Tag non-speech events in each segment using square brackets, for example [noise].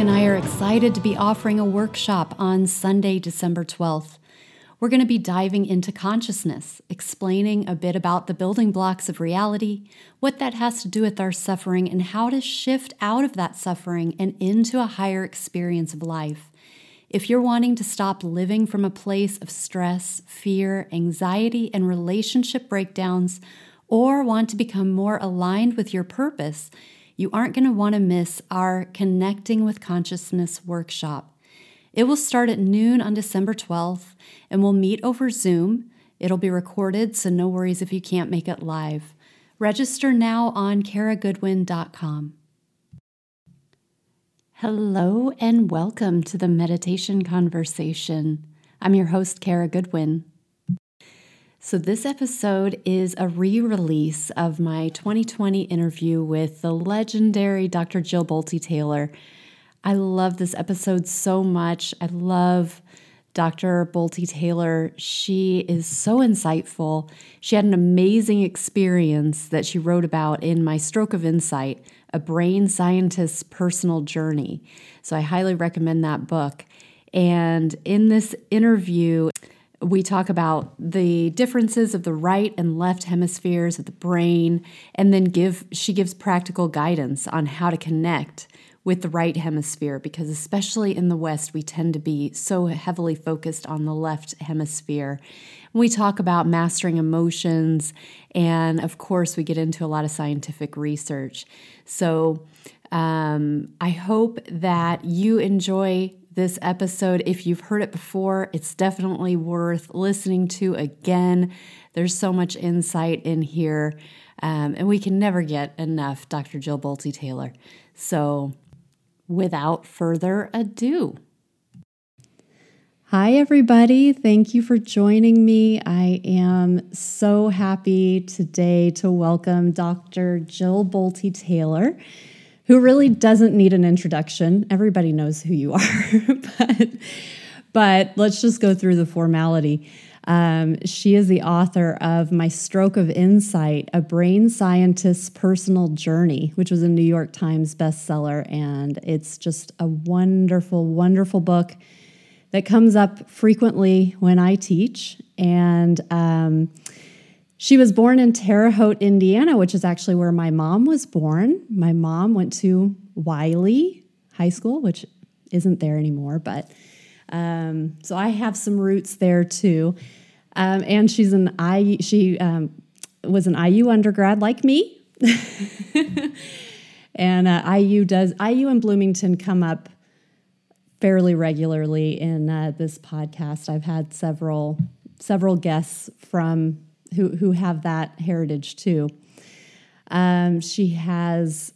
And I are excited to be offering a workshop on Sunday, December 12th. We're going to be diving into consciousness, explaining a bit about the building blocks of reality, what that has to do with our suffering, and how to shift out of that suffering and into a higher experience of life. If you're wanting to stop living from a place of stress, fear, anxiety, and relationship breakdowns, or want to become more aligned with your purpose, you aren't going to want to miss our Connecting with Consciousness workshop. It will start at noon on December 12th and we'll meet over Zoom. It'll be recorded, so no worries if you can't make it live. Register now on karagoodwin.com. Hello and welcome to the Meditation Conversation. I'm your host, Kara Goodwin. So, this episode is a re release of my 2020 interview with the legendary Dr. Jill Bolte Taylor. I love this episode so much. I love Dr. Bolte Taylor. She is so insightful. She had an amazing experience that she wrote about in My Stroke of Insight, a brain scientist's personal journey. So, I highly recommend that book. And in this interview, we talk about the differences of the right and left hemispheres of the brain and then give she gives practical guidance on how to connect with the right hemisphere because especially in the west we tend to be so heavily focused on the left hemisphere. We talk about mastering emotions and of course we get into a lot of scientific research. So um, i hope that you enjoy this episode. If you've heard it before, it's definitely worth listening to again. There's so much insight in here, um, and we can never get enough Dr. Jill Bolte Taylor. So, without further ado, Hi, everybody. Thank you for joining me. I am so happy today to welcome Dr. Jill Bolte Taylor who really doesn't need an introduction. Everybody knows who you are, [laughs] but but let's just go through the formality. Um, she is the author of My Stroke of Insight, a brain scientist's personal journey, which was a New York Times bestseller. And it's just a wonderful, wonderful book that comes up frequently when I teach. And um, she was born in Terre Haute, Indiana, which is actually where my mom was born. My mom went to Wiley High School, which isn't there anymore, but um, so I have some roots there too. Um, and she's an I she um, was an IU undergrad like me, [laughs] and uh, IU does IU and Bloomington come up fairly regularly in uh, this podcast. I've had several several guests from who who have that heritage too. Um, she has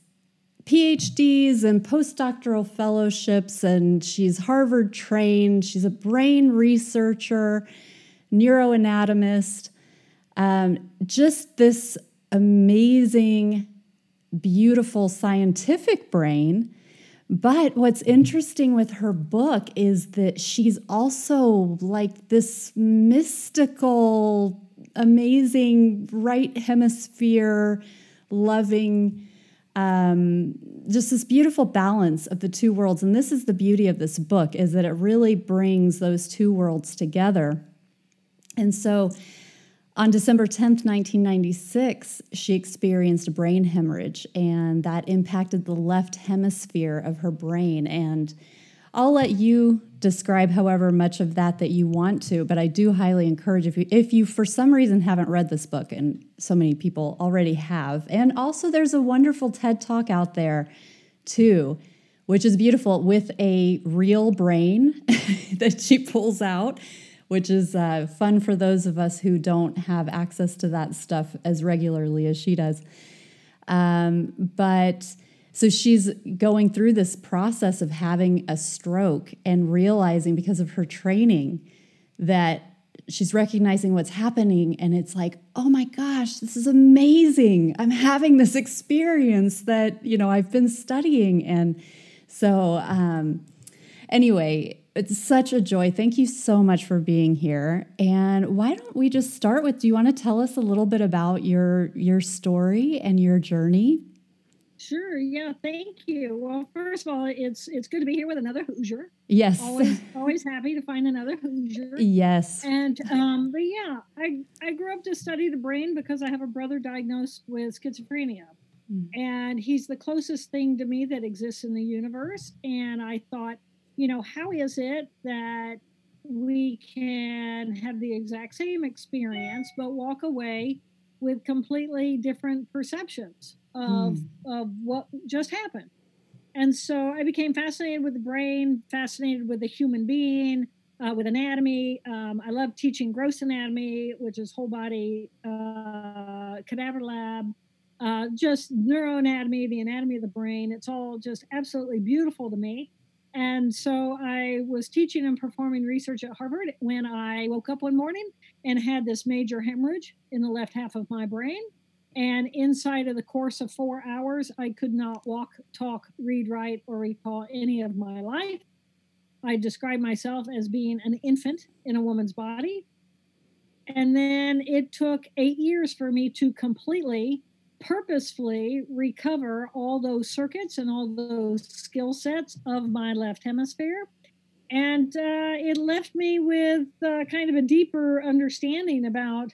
PhDs and postdoctoral fellowships, and she's Harvard trained. She's a brain researcher, neuroanatomist. Um, just this amazing, beautiful scientific brain. But what's interesting with her book is that she's also like this mystical amazing right hemisphere loving um, just this beautiful balance of the two worlds and this is the beauty of this book is that it really brings those two worlds together and so on December 10th, 1996, she experienced a brain hemorrhage, and that impacted the left hemisphere of her brain. And I'll let you describe however much of that that you want to, but I do highly encourage if you if you for some reason haven't read this book and so many people already have. And also there's a wonderful TED Talk out there too, which is beautiful with a real brain [laughs] that she pulls out, which is uh, fun for those of us who don't have access to that stuff as regularly as she does. Um, but so she's going through this process of having a stroke and realizing because of her training that she's recognizing what's happening and it's like oh my gosh this is amazing. I'm having this experience that you know i've been studying. And so um, anyway it's such a joy. Thank you so much for being here. And why don't we just start with do you want to tell us a little bit about your your story and your journey Sure. Yeah. Thank you. Well, first of all, it's it's good to be here with another Hoosier. Yes. Always [laughs] always happy to find another Hoosier. Yes. And um, but yeah, I I grew up to study the brain because I have a brother diagnosed with schizophrenia. Mm. And he's the closest thing to me that exists in the universe. And I thought, you know, how is it that we can have the exact same experience but walk away with completely different perceptions of, mm. of what just happened. And so I became fascinated with the brain, fascinated with the human being, uh, with anatomy. Um, I love teaching gross anatomy, which is whole body uh, cadaver lab, uh, just neuroanatomy, the anatomy of the brain. It's all just absolutely beautiful to me. And so I was teaching and performing research at Harvard when I woke up one morning and had this major hemorrhage in the left half of my brain. And inside of the course of four hours, I could not walk, talk, read, write, or recall any of my life. I described myself as being an infant in a woman's body. And then it took eight years for me to completely, purposefully recover all those circuits and all those skill sets of my left hemisphere. And uh, it left me with uh, kind of a deeper understanding about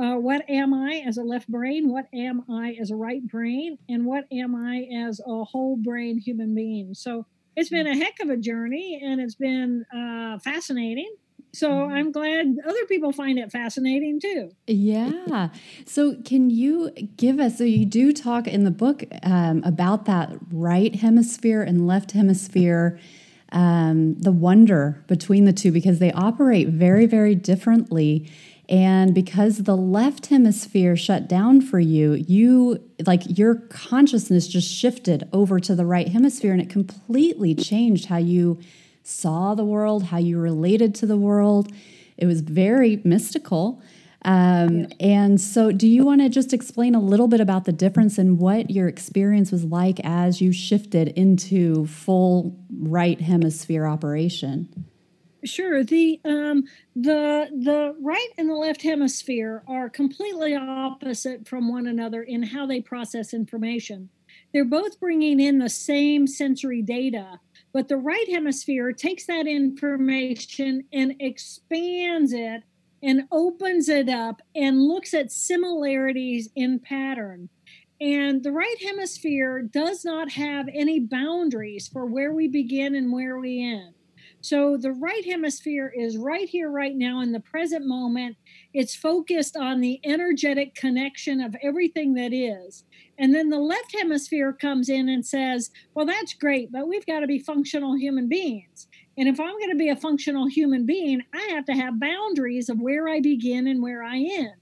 uh, what am I as a left brain? What am I as a right brain? And what am I as a whole brain human being? So it's been a heck of a journey and it's been uh, fascinating. So mm-hmm. I'm glad other people find it fascinating too. Yeah. So can you give us? So you do talk in the book um, about that right hemisphere and left hemisphere, um, the wonder between the two because they operate very, very differently. And because the left hemisphere shut down for you, you like your consciousness just shifted over to the right hemisphere and it completely changed how you saw the world, how you related to the world. It was very mystical. Um, and so, do you want to just explain a little bit about the difference and what your experience was like as you shifted into full right hemisphere operation? Sure. The um, the the right and the left hemisphere are completely opposite from one another in how they process information. They're both bringing in the same sensory data, but the right hemisphere takes that information and expands it and opens it up and looks at similarities in pattern. And the right hemisphere does not have any boundaries for where we begin and where we end. So the right hemisphere is right here, right now, in the present moment. It's focused on the energetic connection of everything that is. And then the left hemisphere comes in and says, Well, that's great, but we've got to be functional human beings. And if I'm going to be a functional human being, I have to have boundaries of where I begin and where I end.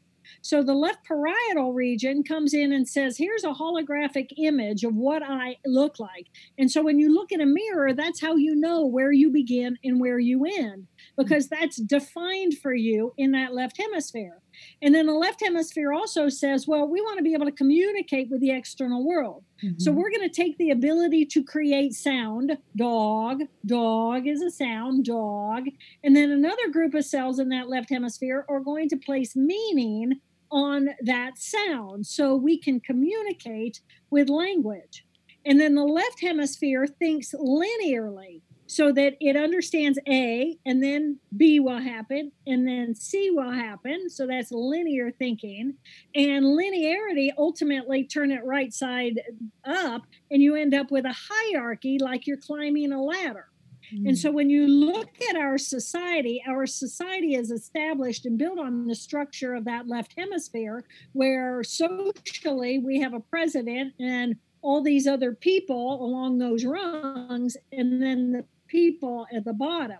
So the left parietal region comes in and says, here's a holographic image of what I look like. And so when you look in a mirror, that's how you know where you begin and where you end, because that's defined for you in that left hemisphere. And then the left hemisphere also says, well, we want to be able to communicate with the external world. Mm-hmm. So we're going to take the ability to create sound, dog, dog is a sound, dog. And then another group of cells in that left hemisphere are going to place meaning on that sound so we can communicate with language. And then the left hemisphere thinks linearly so that it understands A and then B will happen and then C will happen. So that's linear thinking. And linearity ultimately turn it right side up and you end up with a hierarchy like you're climbing a ladder. And mm. so when you look at our society, our society is established and built on the structure of that left hemisphere, where socially we have a president and all these other people along those rungs, and then the people at the bottom.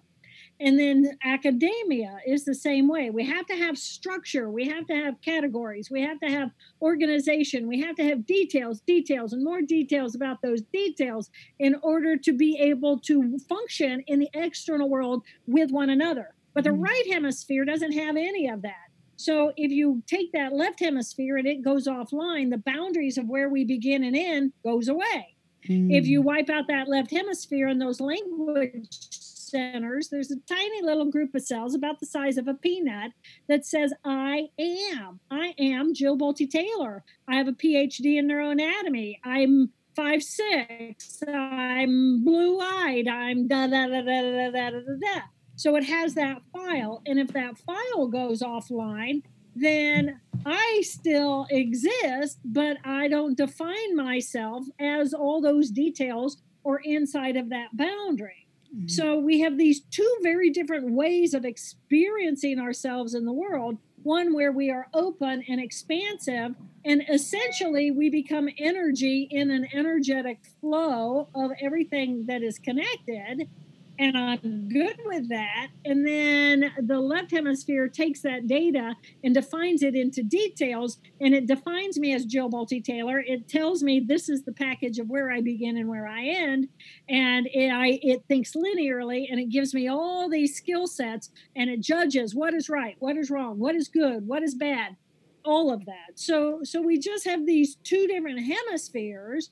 And then academia is the same way. We have to have structure, we have to have categories, we have to have organization, we have to have details, details, and more details about those details in order to be able to function in the external world with one another. But the mm. right hemisphere doesn't have any of that. So if you take that left hemisphere and it goes offline, the boundaries of where we begin and end goes away. Mm. If you wipe out that left hemisphere and those language centers, there's a tiny little group of cells about the size of a peanut that says, I am. I am Jill Bolte Taylor. I have a PhD in neuroanatomy. I'm five six. I'm blue eyed. I'm da da da da da da da da. So it has that file, and if that file goes offline, then I still exist, but I don't define myself as all those details or inside of that boundary. Mm-hmm. So we have these two very different ways of experiencing ourselves in the world one where we are open and expansive, and essentially we become energy in an energetic flow of everything that is connected and I'm good with that. And then the left hemisphere takes that data and defines it into details, and it defines me as Jill Bolte Taylor. It tells me this is the package of where I begin and where I end, and it, I, it thinks linearly, and it gives me all these skill sets, and it judges what is right, what is wrong, what is good, what is bad, all of that. So, so we just have these two different hemispheres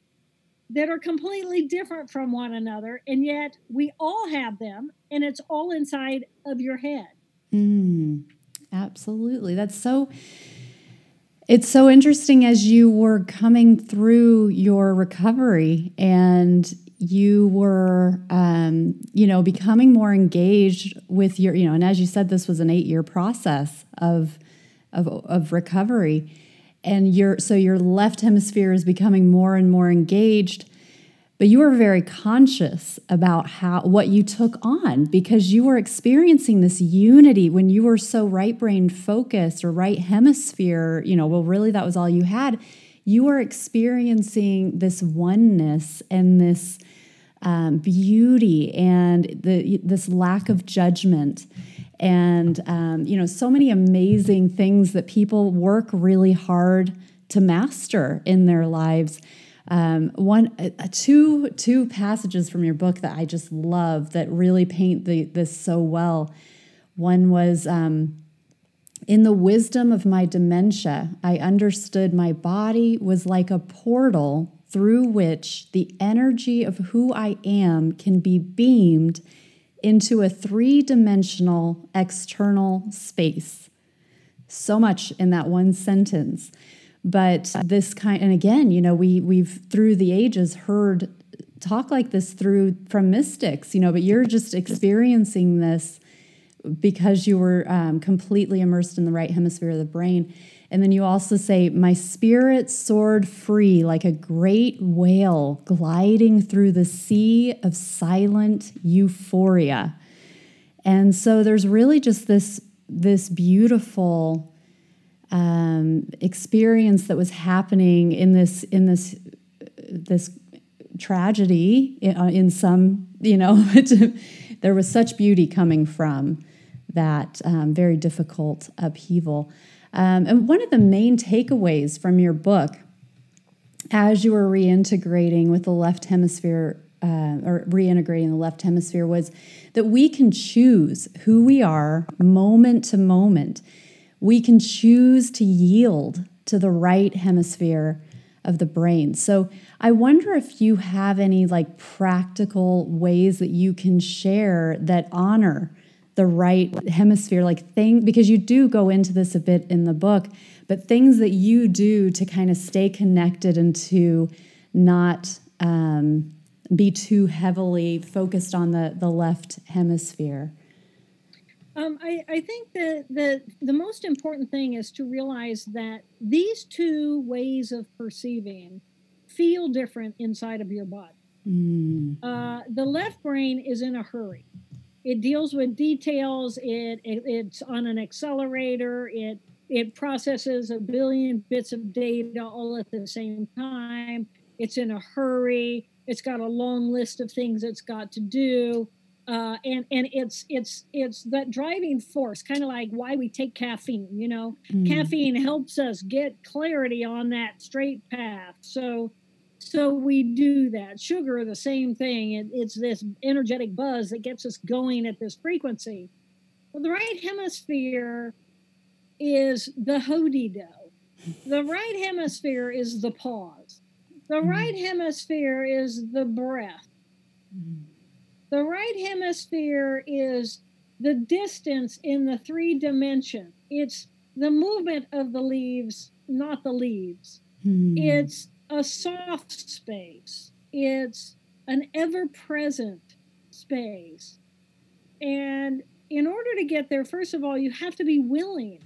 that are completely different from one another, and yet we all have them, and it's all inside of your head. Mm, absolutely. That's so. It's so interesting as you were coming through your recovery and you were, um, you know, becoming more engaged with your, you know, and as you said, this was an eight year process of, of, of recovery and your so your left hemisphere is becoming more and more engaged but you were very conscious about how what you took on because you were experiencing this unity when you were so right brain focused or right hemisphere you know well really that was all you had. You were experiencing this oneness and this um, beauty and the this lack of judgment and um, you know so many amazing things that people work really hard to master in their lives. Um, one uh, two two passages from your book that i just love that really paint the, this so well. One was um, in the wisdom of my dementia i understood my body was like a portal through which the energy of who i am can be beamed into a three dimensional external space. So much in that one sentence. But this kind, and again, you know, we we've through the ages heard talk like this through from mystics, you know, but you're just experiencing this because you were um, completely immersed in the right hemisphere of the brain. And then you also say, My spirit soared free like a great whale gliding through the sea of silent euphoria. And so there's really just this, this beautiful um, experience that was happening in this, in this, this tragedy in, uh, in some, you know, [laughs] there was such beauty coming from that um, very difficult upheaval. Um, and one of the main takeaways from your book, as you were reintegrating with the left hemisphere uh, or reintegrating the left hemisphere, was that we can choose who we are moment to moment. We can choose to yield to the right hemisphere of the brain. So I wonder if you have any like practical ways that you can share that honor the right hemisphere, like thing, because you do go into this a bit in the book, but things that you do to kind of stay connected and to not um, be too heavily focused on the, the left hemisphere. Um, I, I, think that the, the most important thing is to realize that these two ways of perceiving feel different inside of your body. Mm. Uh, the left brain is in a hurry it deals with details. It, it, it's on an accelerator. It it processes a billion bits of data all at the same time. It's in a hurry. It's got a long list of things it's got to do. Uh, and and it's it's it's that driving force, kind of like why we take caffeine. You know, mm. caffeine helps us get clarity on that straight path. So so we do that. Sugar, the same thing. It, it's this energetic buzz that gets us going at this frequency. Well, the right hemisphere is the hody do. The right hemisphere is the pause. The mm-hmm. right hemisphere is the breath. Mm-hmm. The right hemisphere is the distance in the three dimension. It's the movement of the leaves, not the leaves. Mm. It's a soft space. It's an ever present space. And in order to get there, first of all, you have to be willing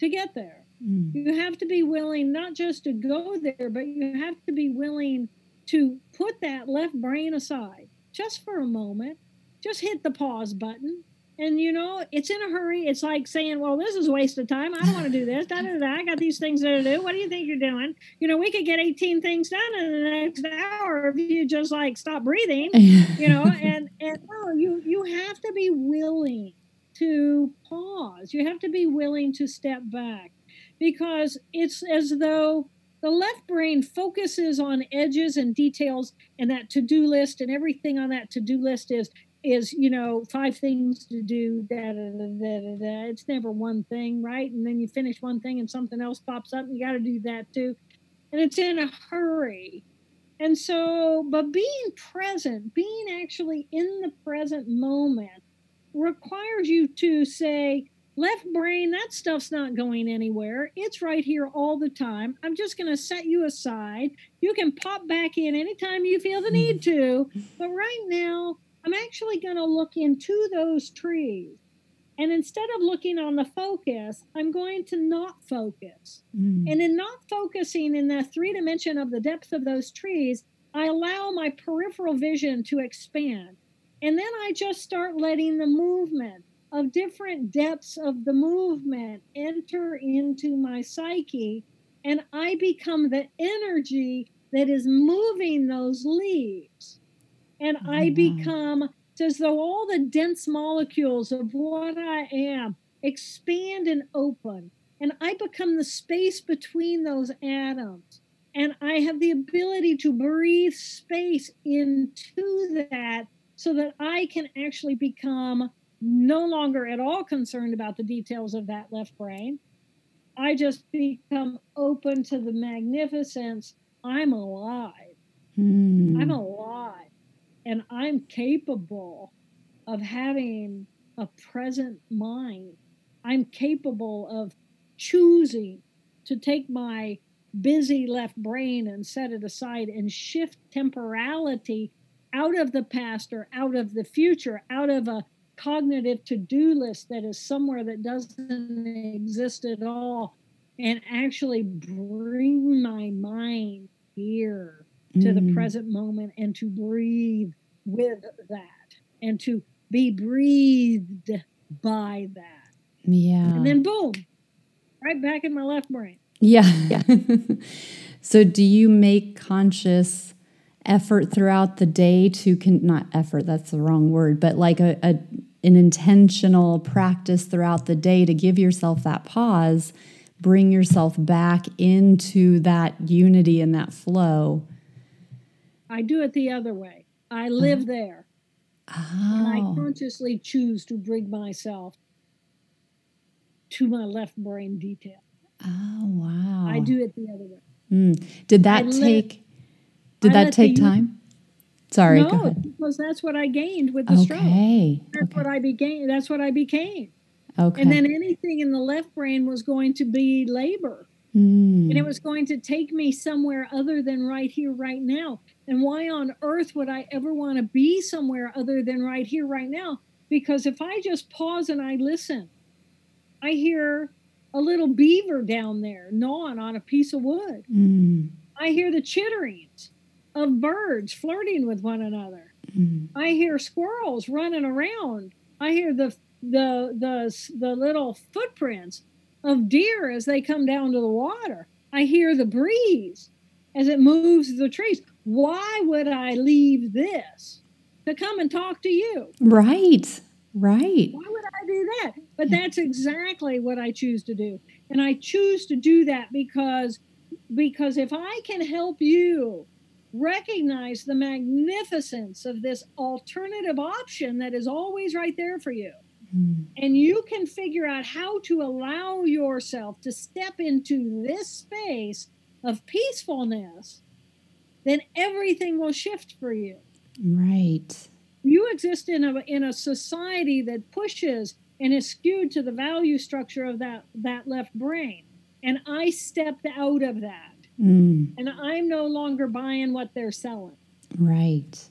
to get there. Mm. You have to be willing not just to go there, but you have to be willing to put that left brain aside just for a moment. Just hit the pause button and you know it's in a hurry. It's like saying well this is a waste of time. I don't want to do this. Da, da, da, i got these things to do. What do you think you're doing? You know we could get 18 things done in the next hour if you just like stop breathing [laughs] you know? And and no you you have to be willing to pause. You have to be willing to step back because it's as though the left brain focuses on edges and details and that to-do list and everything on that to-do list is is you know five things to do da, da, da, da, da, it's never one thing right? And then you finish one thing and something else pops up and you got to do that too. And it's in a hurry. And so but being present being actually in the present moment requires you to say left brain that stuff's not going anywhere. It's right here all the time. I'm just going to set you aside. You can pop back in anytime you feel the need mm-hmm. to but right now I'm actually going to look into those trees. And instead of looking on the focus, I'm going to not focus. Mm. And in not focusing in the three dimension of the depth of those trees, I allow my peripheral vision to expand. And then I just start letting the movement of different depths of the movement enter into my psyche. And I become the energy that is moving those leaves and oh, I mm-hmm. become as though all the dense molecules of what I am expand and open, and I become the space between those atoms. And I have the ability to breathe space into that so that I can actually become no longer at all concerned about the details of that left brain. I just become open to the magnificence. I'm alive. And I'm capable of having a present mind. I'm capable of choosing to take my busy left brain and set it aside and shift temporality out of the past or out of the future, out of a cognitive to do list that is somewhere that doesn't exist at all, and actually bring my mind here to the mm. present moment and to breathe with that and to be breathed by that. Yeah. And then boom, right back in my left brain. Yeah. Yeah. [laughs] so do you make conscious effort throughout the day to con- not effort, that's the wrong word, but like a, a an intentional practice throughout the day to give yourself that pause, bring yourself back into that unity and that flow. I do it the other way. I live there. Oh. And I oh. consciously choose to bring myself to my left brain detail. Oh, wow. I do it the other way. Mm. Did that I take let, did I that take time? Sorry, no, because that's what I gained with the okay. stroke. That's okay. what I became. That's what I became. Okay. And then anything in the left brain was going to be labor. Mm. And it was going to take me somewhere other than right here, right now. And why on earth would I ever want to be somewhere other than right here, right now? Because if I just pause and I listen, I hear a little beaver down there gnawing on a piece of wood. Mm. I hear the chitterings of birds flirting with one another. Mm. I hear squirrels running around. I hear the the the the little footprints of deer as they come down to the water. I hear the breeze as it moves the trees. Why would I leave this to come and talk to you? Right, right. Why would I do that? But that's exactly what I choose to do. And I choose to do that because because if I can help you recognize the magnificence of this alternative option that is always right there for you, mm. and you can figure out how to allow yourself to step into this space of peacefulness, then everything will shift for you. Right. You exist in a in a society that pushes and is skewed to the value structure of that that left brain. And I stepped out of that. Mm. And I'm no longer buying what they're selling. Right.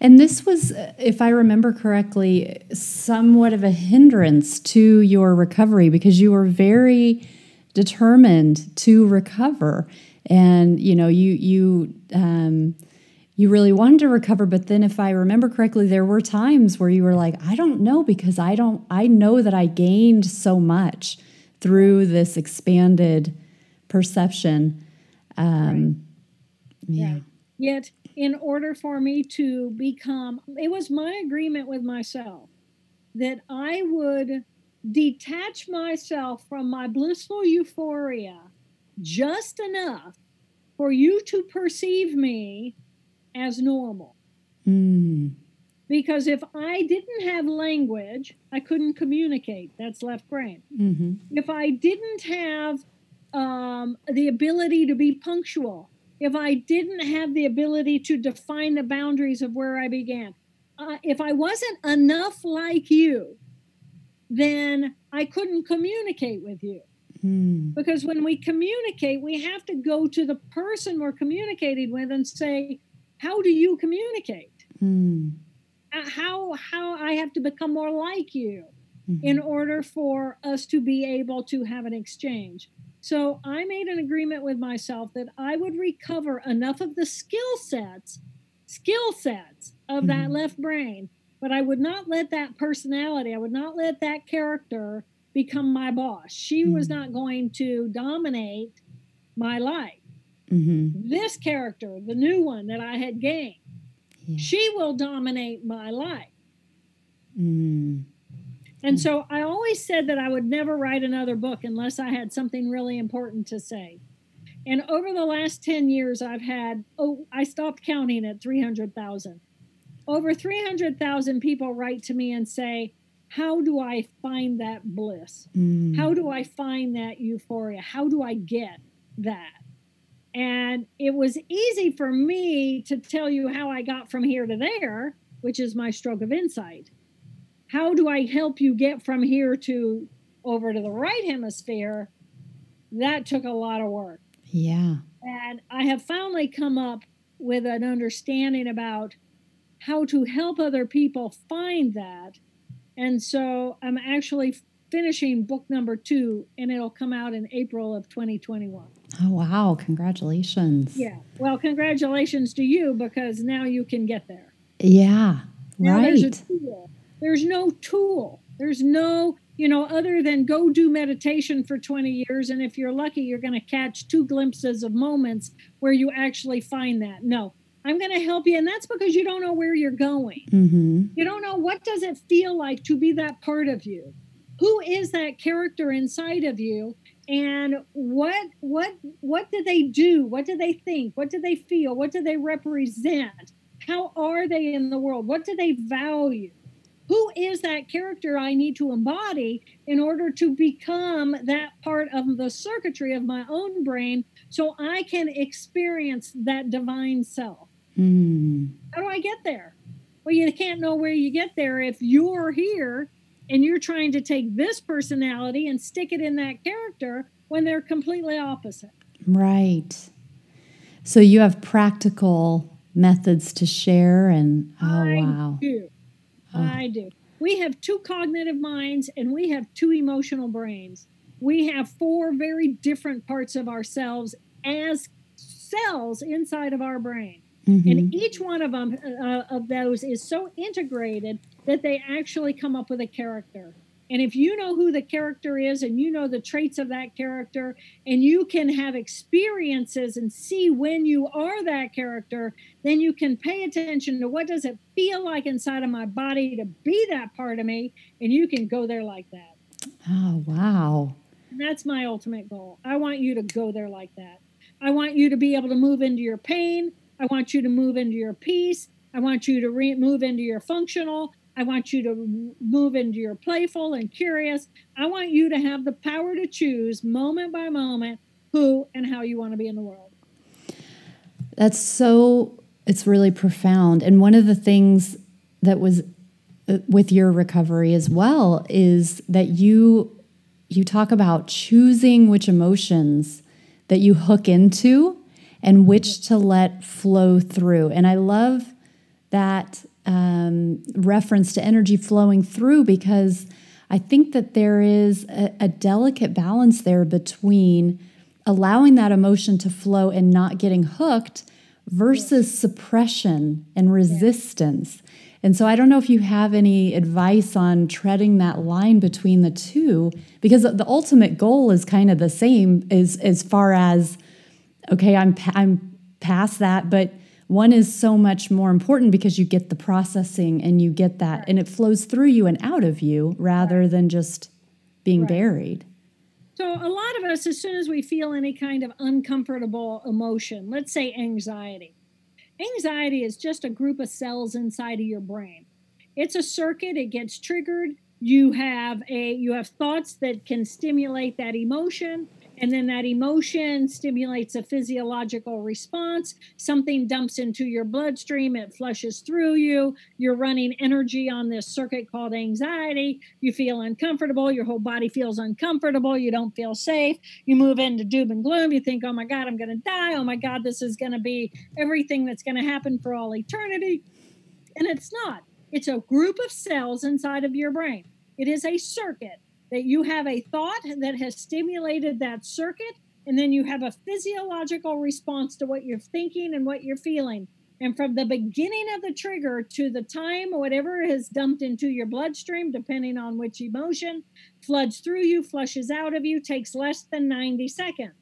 And this was, if I remember correctly, somewhat of a hindrance to your recovery because you were very determined to recover. And, you know, you, you, um, you really wanted to recover but then if i remember correctly there were times where you were like i don't know because i don't i know that i gained so much through this expanded perception um right. yeah right. yet in order for me to become it was my agreement with myself that i would detach myself from my blissful euphoria just enough for you to perceive me as normal. Mm. Because if I didn't have language, I couldn't communicate. That's left brain. Mm-hmm. If I didn't have um, the ability to be punctual, if I didn't have the ability to define the boundaries of where I began, uh, if I wasn't enough like you, then I couldn't communicate with you. Mm. Because when we communicate, we have to go to the person we're communicating with and say, how do you communicate? Mm. How how I have to become more like you mm-hmm. in order for us to be able to have an exchange. So I made an agreement with myself that I would recover enough of the skill sets, skill sets of mm-hmm. that left brain, but I would not let that personality, I would not let that character become my boss. She mm-hmm. was not going to dominate my life. Mm-hmm. This character, the new one that I had gained, yeah. she will dominate my life. Mm. And so I always said that I would never write another book unless I had something really important to say. And over the last 10 years, I've had, oh, I stopped counting at 300,000. Over 300,000 people write to me and say, How do I find that bliss? Mm. How do I find that euphoria? How do I get that? And it was easy for me to tell you how I got from here to there, which is my stroke of insight. How do I help you get from here to over to the right hemisphere? That took a lot of work. Yeah. And I have finally come up with an understanding about how to help other people find that. And so I'm actually finishing book number two, and it'll come out in April of 2021. Oh, wow. Congratulations. Yeah. Well, congratulations to you because now you can get there. Yeah. Now right. There's, a tool. there's no tool. There's no, you know, other than go do meditation for 20 years. And if you're lucky, you're going to catch two glimpses of moments where you actually find that. No, I'm going to help you. And that's because you don't know where you're going. Mm-hmm. You don't know what does it feel like to be that part of you who is that character inside of you and what what what do they do what do they think what do they feel what do they represent how are they in the world what do they value who is that character i need to embody in order to become that part of the circuitry of my own brain so i can experience that divine self mm. how do i get there well you can't know where you get there if you're here and you're trying to take this personality and stick it in that character when they're completely opposite. Right. So you have practical methods to share and oh I wow. Do. Oh. I do. We have two cognitive minds and we have two emotional brains. We have four very different parts of ourselves as cells inside of our brain. Mm-hmm. And each one of them uh, of those is so integrated that they actually come up with a character. And if you know who the character is and you know the traits of that character and you can have experiences and see when you are that character, then you can pay attention to what does it feel like inside of my body to be that part of me and you can go there like that. Oh, wow. that's my ultimate goal. I want you to go there like that. I want you to be able to move into your pain. I want you to move into your peace. I want you to re- move into your functional. I want you to move into your playful and curious. I want you to have the power to choose moment by moment who and how you want to be in the world. That's so, it's really profound. And one of the things that was uh, with your recovery as well is that you you talk about choosing which emotions that you hook into and which to let flow through. And I love that um, reference to energy flowing through because I think that there is a, a delicate balance there between allowing that emotion to flow and not getting hooked versus suppression and resistance. And so I don't know if you have any advice on treading that line between the two because the ultimate goal is kind of the same as as far as okay, I'm I'm past that, but one is so much more important because you get the processing and you get that and it flows through you and out of you rather than just being right. buried. So, a lot of us, as soon as we feel any kind of uncomfortable emotion, let's say anxiety, anxiety is just a group of cells inside of your brain. It's a circuit, it gets triggered. You have a you have thoughts that can stimulate that emotion and then that emotion stimulates a physiological response. Something dumps into your bloodstream, it flushes through you. You're running energy on this circuit called anxiety. You feel uncomfortable. Your whole body feels uncomfortable. You don't feel safe. You move into doom and gloom. You think, oh my God, I'm going to die. Oh my God, this is going to be everything that's going to happen for all eternity. And it's not, it's a group of cells inside of your brain. It is a circuit that you have a thought that has stimulated that circuit, and then you have a physiological response to what you're thinking and what you're feeling. And from the beginning of the trigger to the time whatever has dumped into your bloodstream, depending on which emotion, floods through you, flushes out of you, takes less than 90 seconds.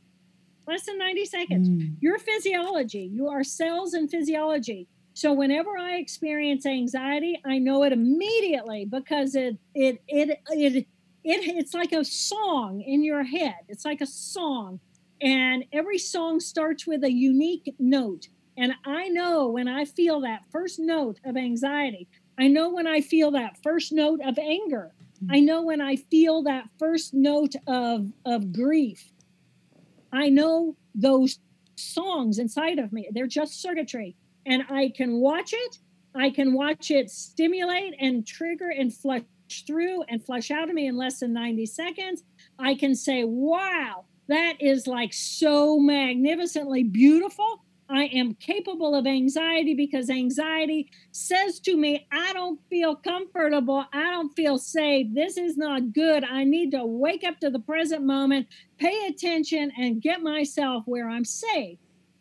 Less than 90 seconds. Mm. Your physiology, you are cells and physiology. So whenever I experience anxiety, I know it immediately because it it it it it, it's like a song in your head. It's like a song. And every song starts with a unique note. And I know when I feel that first note of anxiety, I know when I feel that first note of anger, mm-hmm. I know when I feel that first note of, of grief. I know those songs inside of me. They're just circuitry. And I can watch it. I can watch it stimulate and trigger and flush through and flush out of me in less than 90 seconds, I can say, wow, that is like so magnificently beautiful. I am capable of anxiety because anxiety says to me, I don't feel comfortable. I don't feel safe. This is not good. I need to wake up to the present moment, pay attention, and get myself where I'm safe.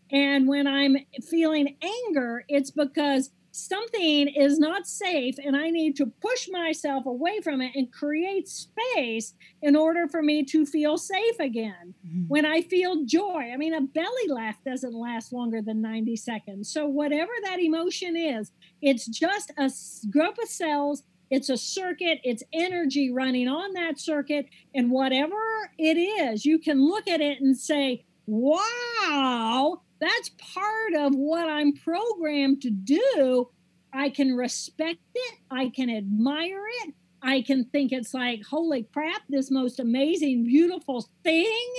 And when I'm feeling anger, it's because something is not safe and I need to push myself away from it and create space in order for me to feel safe again. Mm-hmm. When I feel joy, I mean, a belly laugh doesn't last longer than 90 seconds. So, whatever that emotion is, it's just a group of cells. It's a circuit, it's energy running on that circuit. And whatever it is, you can look at it and say, wow, that's part of what I'm programmed to do. I can respect it. I can admire it. I can think it's like, holy crap, this most amazing, beautiful thing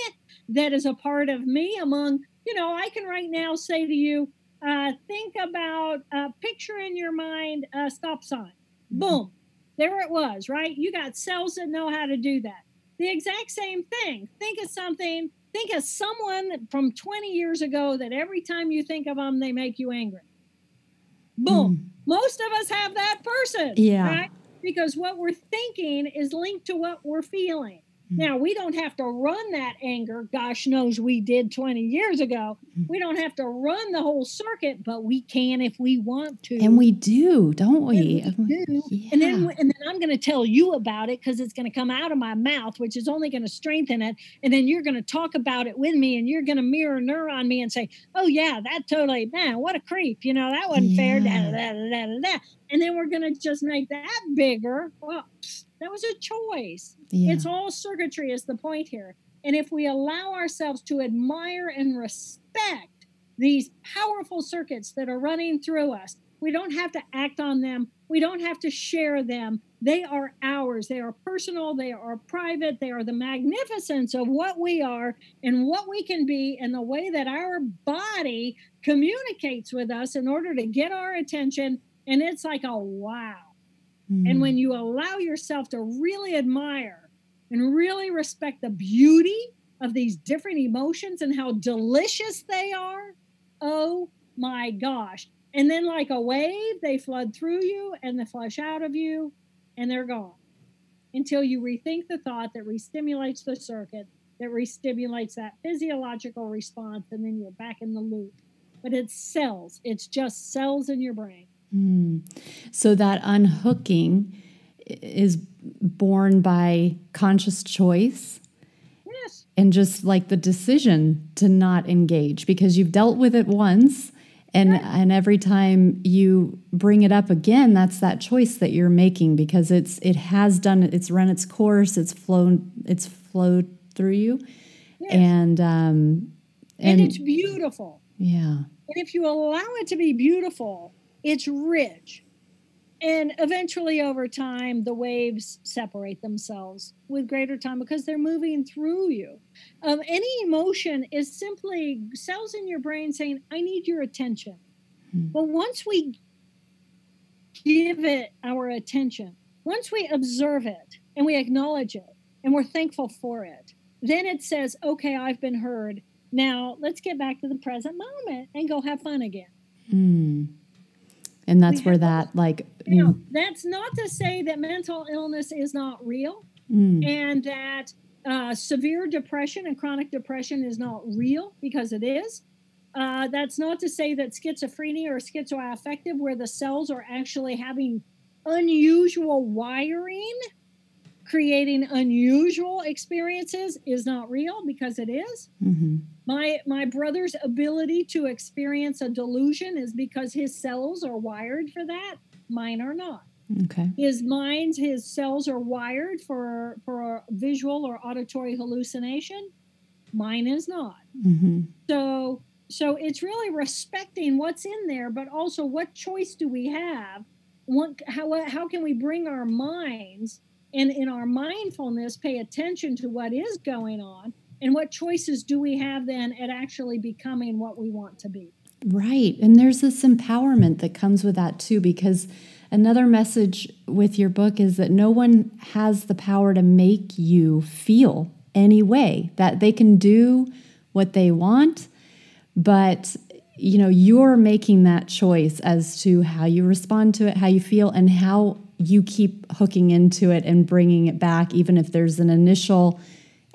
that is a part of me. Among, you know, I can right now say to you, uh, think about a picture in your mind, a stop sign. Mm-hmm. Boom. There it was, right? You got cells that know how to do that. The exact same thing. Think of something Think of someone from 20 years ago that every time you think of them, they make you angry. Boom. Mm. Most of us have that person. Yeah. Right? Because what we're thinking is linked to what we're feeling. Mm-hmm. Now, we don't have to run that anger, gosh knows we did 20 years ago. Mm-hmm. We don't have to run the whole circuit, but we can if we want to. And we do, don't we? And, we do. Yeah. and then and then I'm going to tell you about it cuz it's going to come out of my mouth, which is only going to strengthen it, and then you're going to talk about it with me and you're going to mirror neuron me and say, "Oh yeah, that totally, man, what a creep. You know, that wasn't yeah. fair." Da, da, da, and then we're going to just make that bigger. Well, that was a choice. Yeah. It's all circuitry, is the point here. And if we allow ourselves to admire and respect these powerful circuits that are running through us, we don't have to act on them. We don't have to share them. They are ours. They are personal. They are private. They are the magnificence of what we are and what we can be, and the way that our body communicates with us in order to get our attention. And it's like a wow. Mm. And when you allow yourself to really admire and really respect the beauty of these different emotions and how delicious they are. Oh my gosh. And then, like a wave, they flood through you and they flush out of you and they're gone until you rethink the thought that restimulates the circuit, that restimulates that physiological response, and then you're back in the loop. But it's cells, it's just cells in your brain. Mm. So that unhooking is born by conscious choice. Yes. And just like the decision to not engage because you've dealt with it once and and every time you bring it up again that's that choice that you're making because it's it has done it's run its course it's flown it's flowed through you yes. and um and, and it's beautiful yeah and if you allow it to be beautiful it's rich. And eventually over time the waves separate themselves with greater time because they're moving through you. Um, any emotion is simply cells in your brain saying i need your attention. Hmm. but once we give it our attention once we observe it and we acknowledge it and we're thankful for it then it says okay i've been heard. Now let's get back to the present moment and go have fun again. Hmm and that's where that like you know, that's not to say that mental illness is not real mm. and that uh, severe depression and chronic depression is not real because it is uh, that's not to say that schizophrenia or schizoaffective where the cells are actually having unusual wiring creating unusual experiences is not real because it is. Mm-hmm. My my brother's ability to experience a delusion is because his cells are wired for that. Mine are not. Okay. His mind, his cells are wired for for a visual or auditory hallucination. Mine is not. Mm-hmm. So so it's really respecting what's in there, but also what choice do we have? What, how how can we bring our minds and in our mindfulness pay attention to what is going on and what choices do we have then at actually becoming what we want to be? Right. And there's this empowerment that comes with that too because another message with your book is that no one has the power to make you feel any way that they can do what they want but you know you're making that choice as to how you respond to it how you feel and how you keep hooking into it and bringing it back, even if there's an initial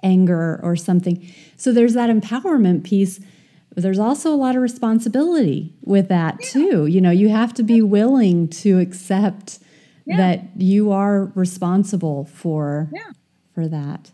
anger or something. So there's that empowerment piece. There's also a lot of responsibility with that yeah. too. You know, you have to be willing to accept yeah. that you are responsible for yeah. for that.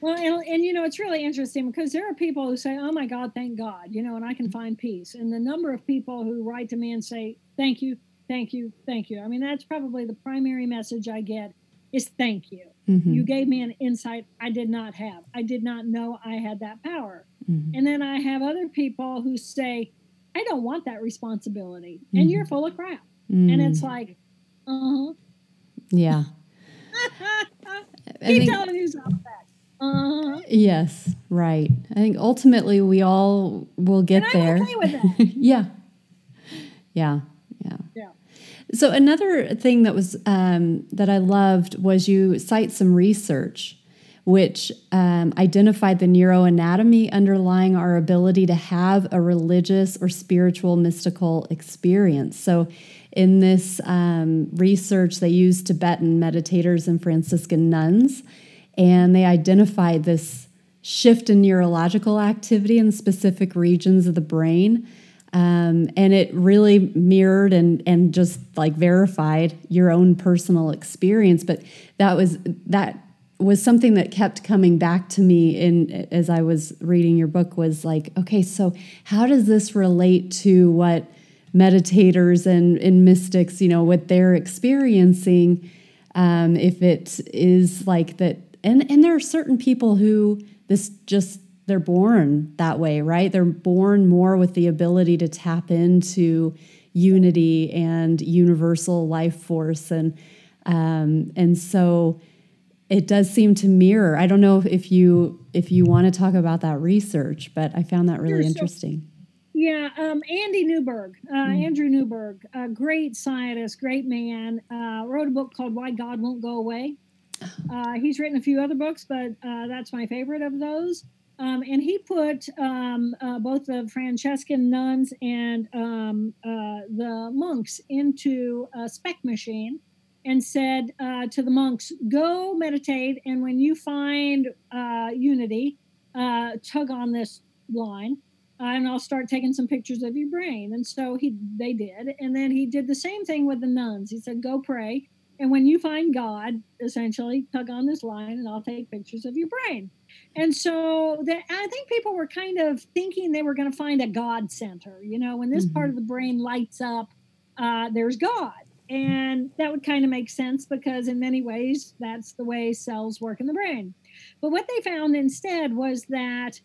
Well, and, and you know, it's really interesting because there are people who say, "Oh my God, thank God," you know, and I can find peace. And the number of people who write to me and say, "Thank you, thank you, thank you. I mean, that's probably the primary message I get is thank you. Mm-hmm. You gave me an insight I did not have. I did not know I had that power. Mm-hmm. And then I have other people who say, I don't want that responsibility. Mm-hmm. And you're full of crap. And it's mm. like, uh huh. Yeah. [laughs] Keep think, telling yourself that. Uh-huh. Yes, right. I think ultimately we all will get there. Okay. [laughs] Yeah. Yeah. So another thing that was um, that I loved was you cite some research which um, identified the neuroanatomy underlying our ability to have a religious or spiritual mystical experience. So, in this um, research, they used Tibetan meditators and Franciscan nuns, and they identified this shift in neurological activity in specific regions of the brain um, and it really mirrored and and just like verified your own personal experience. But that was that was something that kept coming back to me in as I was reading your book was like, okay, so how does this relate to what meditators and, and mystics, you know, what they're experiencing? Um, if it is like that, and and there are certain people who this just they're born that way, right? They're born more with the ability to tap into unity and universal life force, and um, and so it does seem to mirror. I don't know if you if you want to talk about that research, but I found that really sure, interesting. So, yeah, um, Andy Newberg, uh, mm. Andrew Newberg, a great scientist, great man, uh, wrote a book called "Why God Won't Go Away." Uh, he's written a few other books, but uh, that's my favorite of those. Um, and he put um, uh, both the Franciscan nuns and um, uh, the monks into a SPECT machine and said uh, to the monks, Go meditate, and when you find uh, unity, uh, tug on this line. and I'll start taking some pictures of your brain. And so he, they did, and then he did the same thing with the nuns. He said, "Go pray, and when you find God, essentially, tug on this line, and I'll take pictures of your brain." And so that I think people were kind of thinking they were going to find a God center. You know, when this mm-hmm. part of the brain lights up, uh, there's God. And that would kind of make sense because, in many ways, that's the way cells work in the brain. But what they found instead was that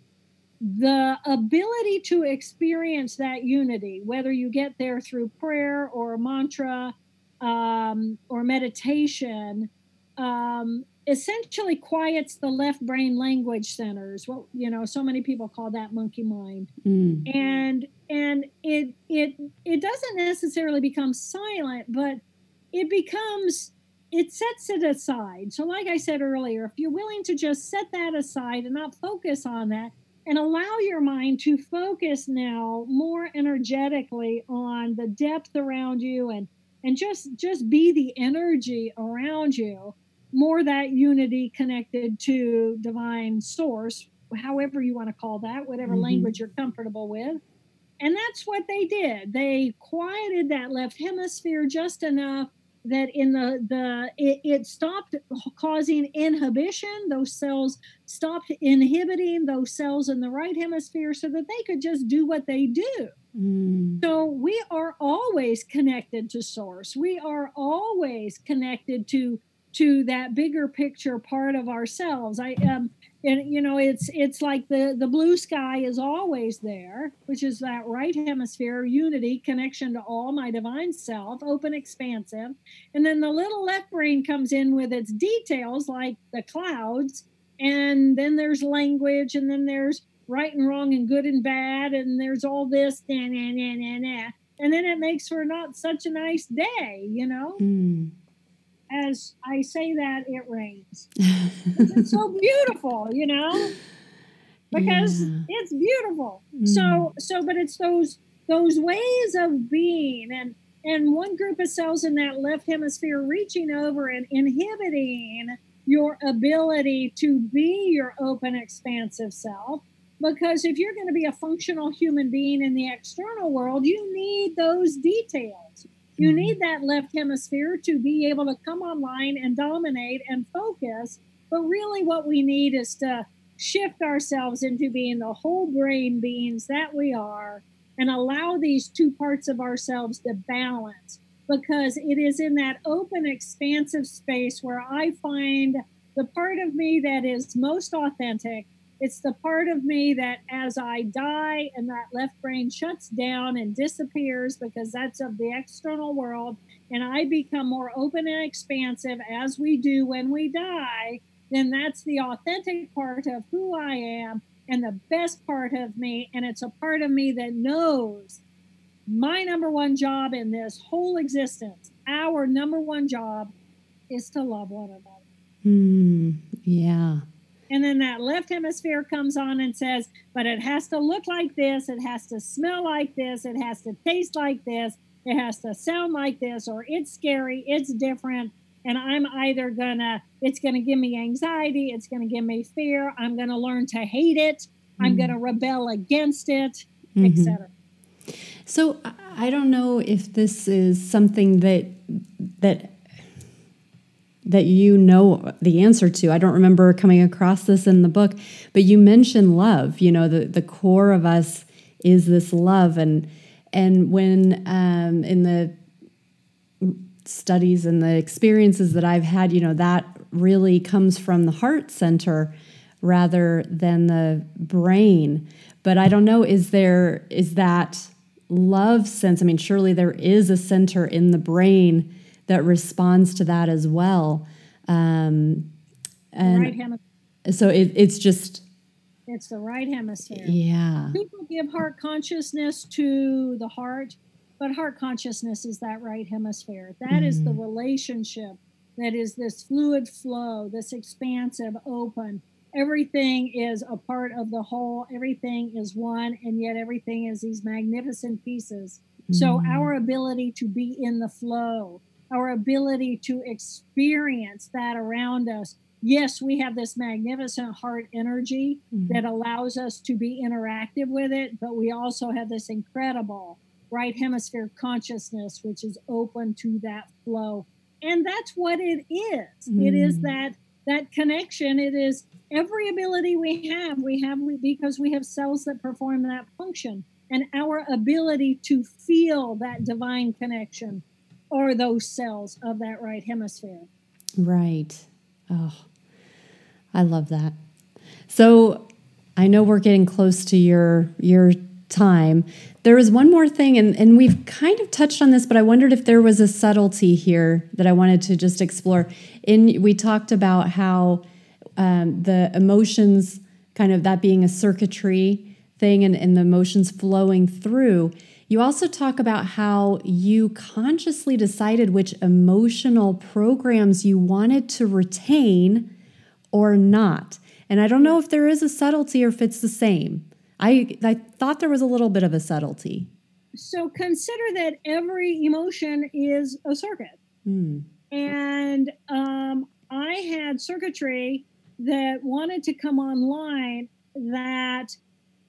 the ability to experience that unity, whether you get there through prayer or mantra um, or meditation, um, essentially quiets the left brain language centers what you know so many people call that monkey mind mm. and and it it it doesn't necessarily become silent but it becomes it sets it aside so like i said earlier if you're willing to just set that aside and not focus on that and allow your mind to focus now more energetically on the depth around you and and just just be the energy around you more that unity connected to divine source, however you want to call that, whatever mm-hmm. language you're comfortable with. And that's what they did. They quieted that left hemisphere just enough that in the the it, it, stopped causing inhibition those cells stopped inhibiting those cells in the right hemisphere so that they could just do what they do mm. so we are always connected to source we are always connected to to that bigger picture part of ourselves. I um and you know it's it's like the the blue sky is always there which is that right hemisphere unity connection to all my divine self open expansive. And then the little left brain comes in with its details like the clouds and then there's language and then there's right and wrong and good and bad and there's all this nah, nah, nah, nah, nah. and then it makes for not such a nice day you know? Mm as I say that, it rains. [laughs] it's so beautiful, you know, because yeah. it's beautiful. Mm. So, so, but it's those those ways of being, and and one group of cells in that left hemisphere reaching over and inhibiting your ability to be your open, expansive self. Because if you're going to be a functional human being in the external world, you need those details. You mm-hmm. need that left hemisphere to be able to come online and dominate and focus. But really, what we need is to shift ourselves into being the whole brain beings that we are and allow these two parts of ourselves to balance because it is in that open, expansive space where I find the part of me that is most authentic it's the part of me that as I die and that left brain shuts down and disappears because that's of the external world, and I become more open and expansive as we do when we die, then that's the authentic part of who I am and the best part of me. And it's a part of me that knows my number one job in this whole existence, our number one job is to love one another. Mm, yeah. And then that left hemisphere comes on and says, but it has to look like this, it has to smell like this, it has to taste like this, it has to sound like this, or it's scary, it's different. And I'm either gonna, it's gonna give me anxiety, it's gonna give me fear, I'm gonna learn to hate it, mm-hmm. I'm gonna rebel against it, mm-hmm. etc. So I don't know if this is something that that that you know the answer to. I don't remember coming across this in the book, but you mentioned love. You know, the, the core of us is this love. And and when um, in the studies and the experiences that I've had, you know, that really comes from the heart center rather than the brain. But I don't know, is there is that love sense? I mean, surely there is a center in the brain that responds to that as well. Um, and right hemisphere. so it, it's just it's the right hemisphere. Yeah. People give heart consciousness to the heart, but heart consciousness is that right hemisphere. That mm-hmm. is the relationship that is this fluid flow, this expansive, open. everything is a part of the whole, everything is one, and yet everything is these magnificent pieces. Mm. So, our ability to be in the flow, our ability to experience that around us. Yes, we have this magnificent heart energy mm-hmm. that allows us to be interactive with it, but we also have this incredible right hemisphere consciousness, which is open to that flow. And that's what it is. Mm. It is mm. that that connection. It is every ability we have. We have because we have cells that perform that function, and our ability to feel that divine connection are those cells of that right hemisphere. Right. Oh, I love that. So I know we're getting close to your your time. There is one more thing, and, and we've kind of touched on this, but I wondered if there was a subtlety here that I wanted to just explore. In we talked about how um, the emotions, kind of that being a circuitry thing, and, and the emotions flowing through. You also talk about how you consciously decided which emotional programs you wanted to retain or not. And I don't know if there is a subtlety or if it's the same. I, I thought there was a little bit of a subtlety. So consider that every emotion is a circuit. Mm. And um, I had circuitry that wanted to come online that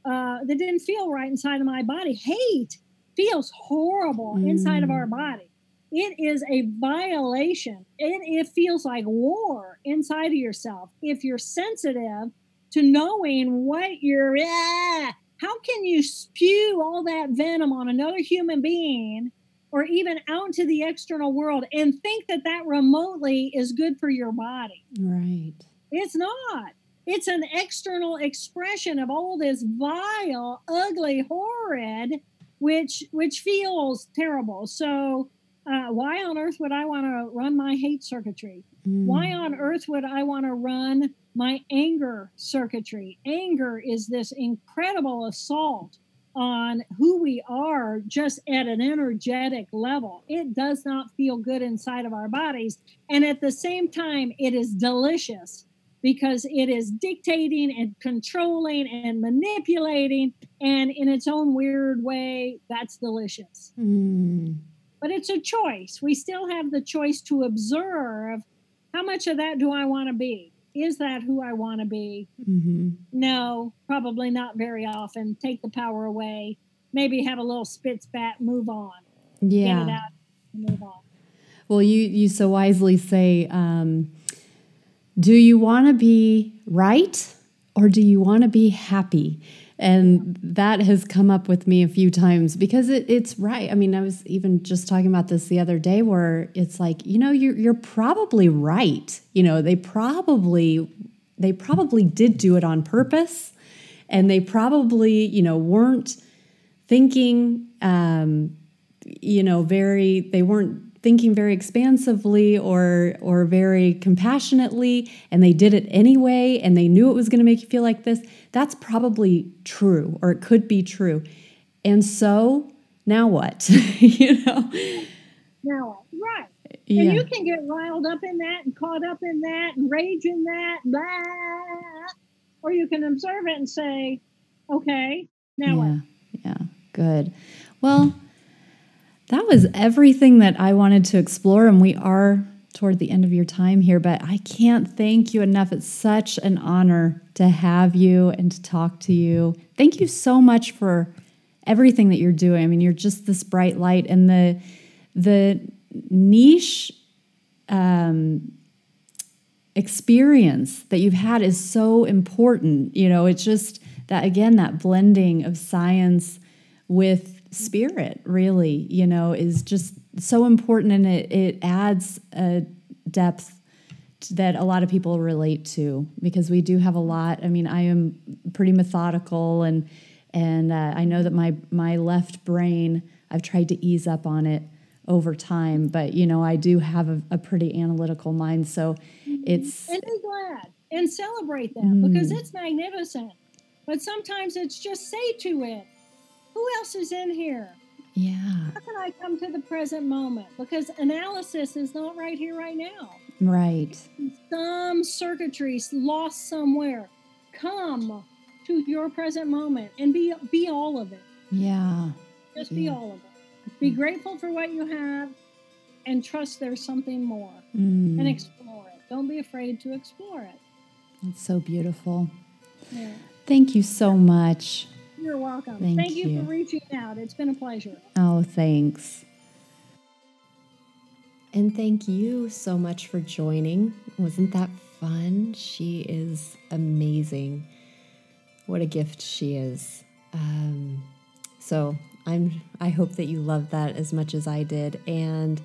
uh, that didn't feel right inside of my body. Hate feels horrible mm. inside of our body. It is a violation. It, it feels like war inside of yourself. If you're sensitive to knowing what you're, ah, how can you spew all that venom on another human being or even out into the external world and think that that remotely is good for your body? Right. It's not. It's an external expression of all this vile, ugly, horrid which which feels terrible. So uh, why on earth would I want to run my hate circuitry? Mm. Why on earth would I want to run my anger circuitry? Anger is this incredible assault on who we are just at an energetic level. It does not feel good inside of our bodies. And at the same time, it is delicious because it is dictating and controlling and manipulating. And in its own weird way, that's delicious. Mm. But it's a choice. We still have the choice to observe how much of that do I want to be? Is that who I want to be? Mm-hmm. No, probably not very often. Take the power away. Maybe have a little spit spat, move on. Yeah. Get it out, move on. Well, you you so wisely say um, do you want to be right or do you want to be happy? And that has come up with me a few times because it, it's right. I mean, I was even just talking about this the other day where it's like, you know, you're, you're probably right. You know, they probably they probably did do it on purpose and they probably, you know, weren't thinking um, you know, very they weren't thinking very expansively or or very compassionately and they did it anyway and they knew it was going to make you feel like this that's probably true or it could be true. And so now what? [laughs] You know? Now what? right. Yeah. and you can get riled up in that and caught up in that and rage in that blah, or you can observe it and say okay now yeah, what yeah good. Well that was everything that I wanted to explore, and we are toward the end of your time here, but I can't thank you enough. It's such an honor to have you and to talk to you. Thank you so much for everything that you're doing. I mean, you're just this bright light, and the the niche um, experience that you've had is so important. You know, it's just that again that blending of science with spirit really you know is just so important and it, it adds a depth that a lot of people relate to because we do have a lot. I mean i am pretty methodical and and uh, i know that my my left brain i've tried to ease up on it over time but you know i do have a, a pretty analytical mind so it's and be glad and celebrate that mm. because it's magnificent. But sometimes it's just say to it who else is in here? Yeah. How can I come to the present moment? Because analysis is not right here, right now. Right. Some circuitry lost somewhere. Come to your present moment and be be all of it. Yeah. Just be all of it. Be grateful for what you have and trust there's something more Mm, and explore it. Don't be afraid to explore it. that's so beautiful. Yeah. Thank you so much. You're welcome. Thank you, you. for reaching out. It's been a pleasure. Oh, thanks. And thank you so much for joining. Wasn't that fun? She is amazing. What a gift she is. Um, so I'm. I hope that you loved that as much as I did. And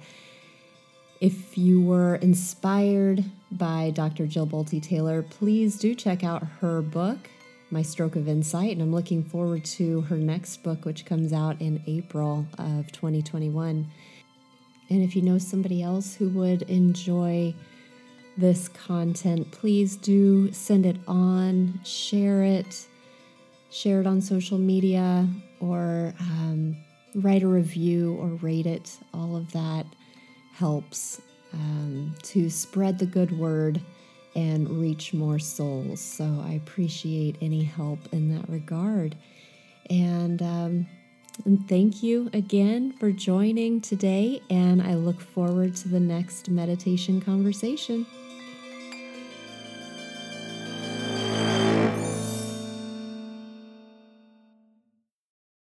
if you were inspired by Dr. Jill Bolte Taylor, please do check out her book, My Stroke of Insight. And I'm looking forward to her next book, which comes out in April of 2021. And if you know somebody else who would enjoy this content, please do send it on, share it, share it on social media, or um, write a review or rate it. All of that helps um, to spread the good word and reach more souls. So I appreciate any help in that regard. And, um, and thank you again for joining today. And I look forward to the next meditation conversation.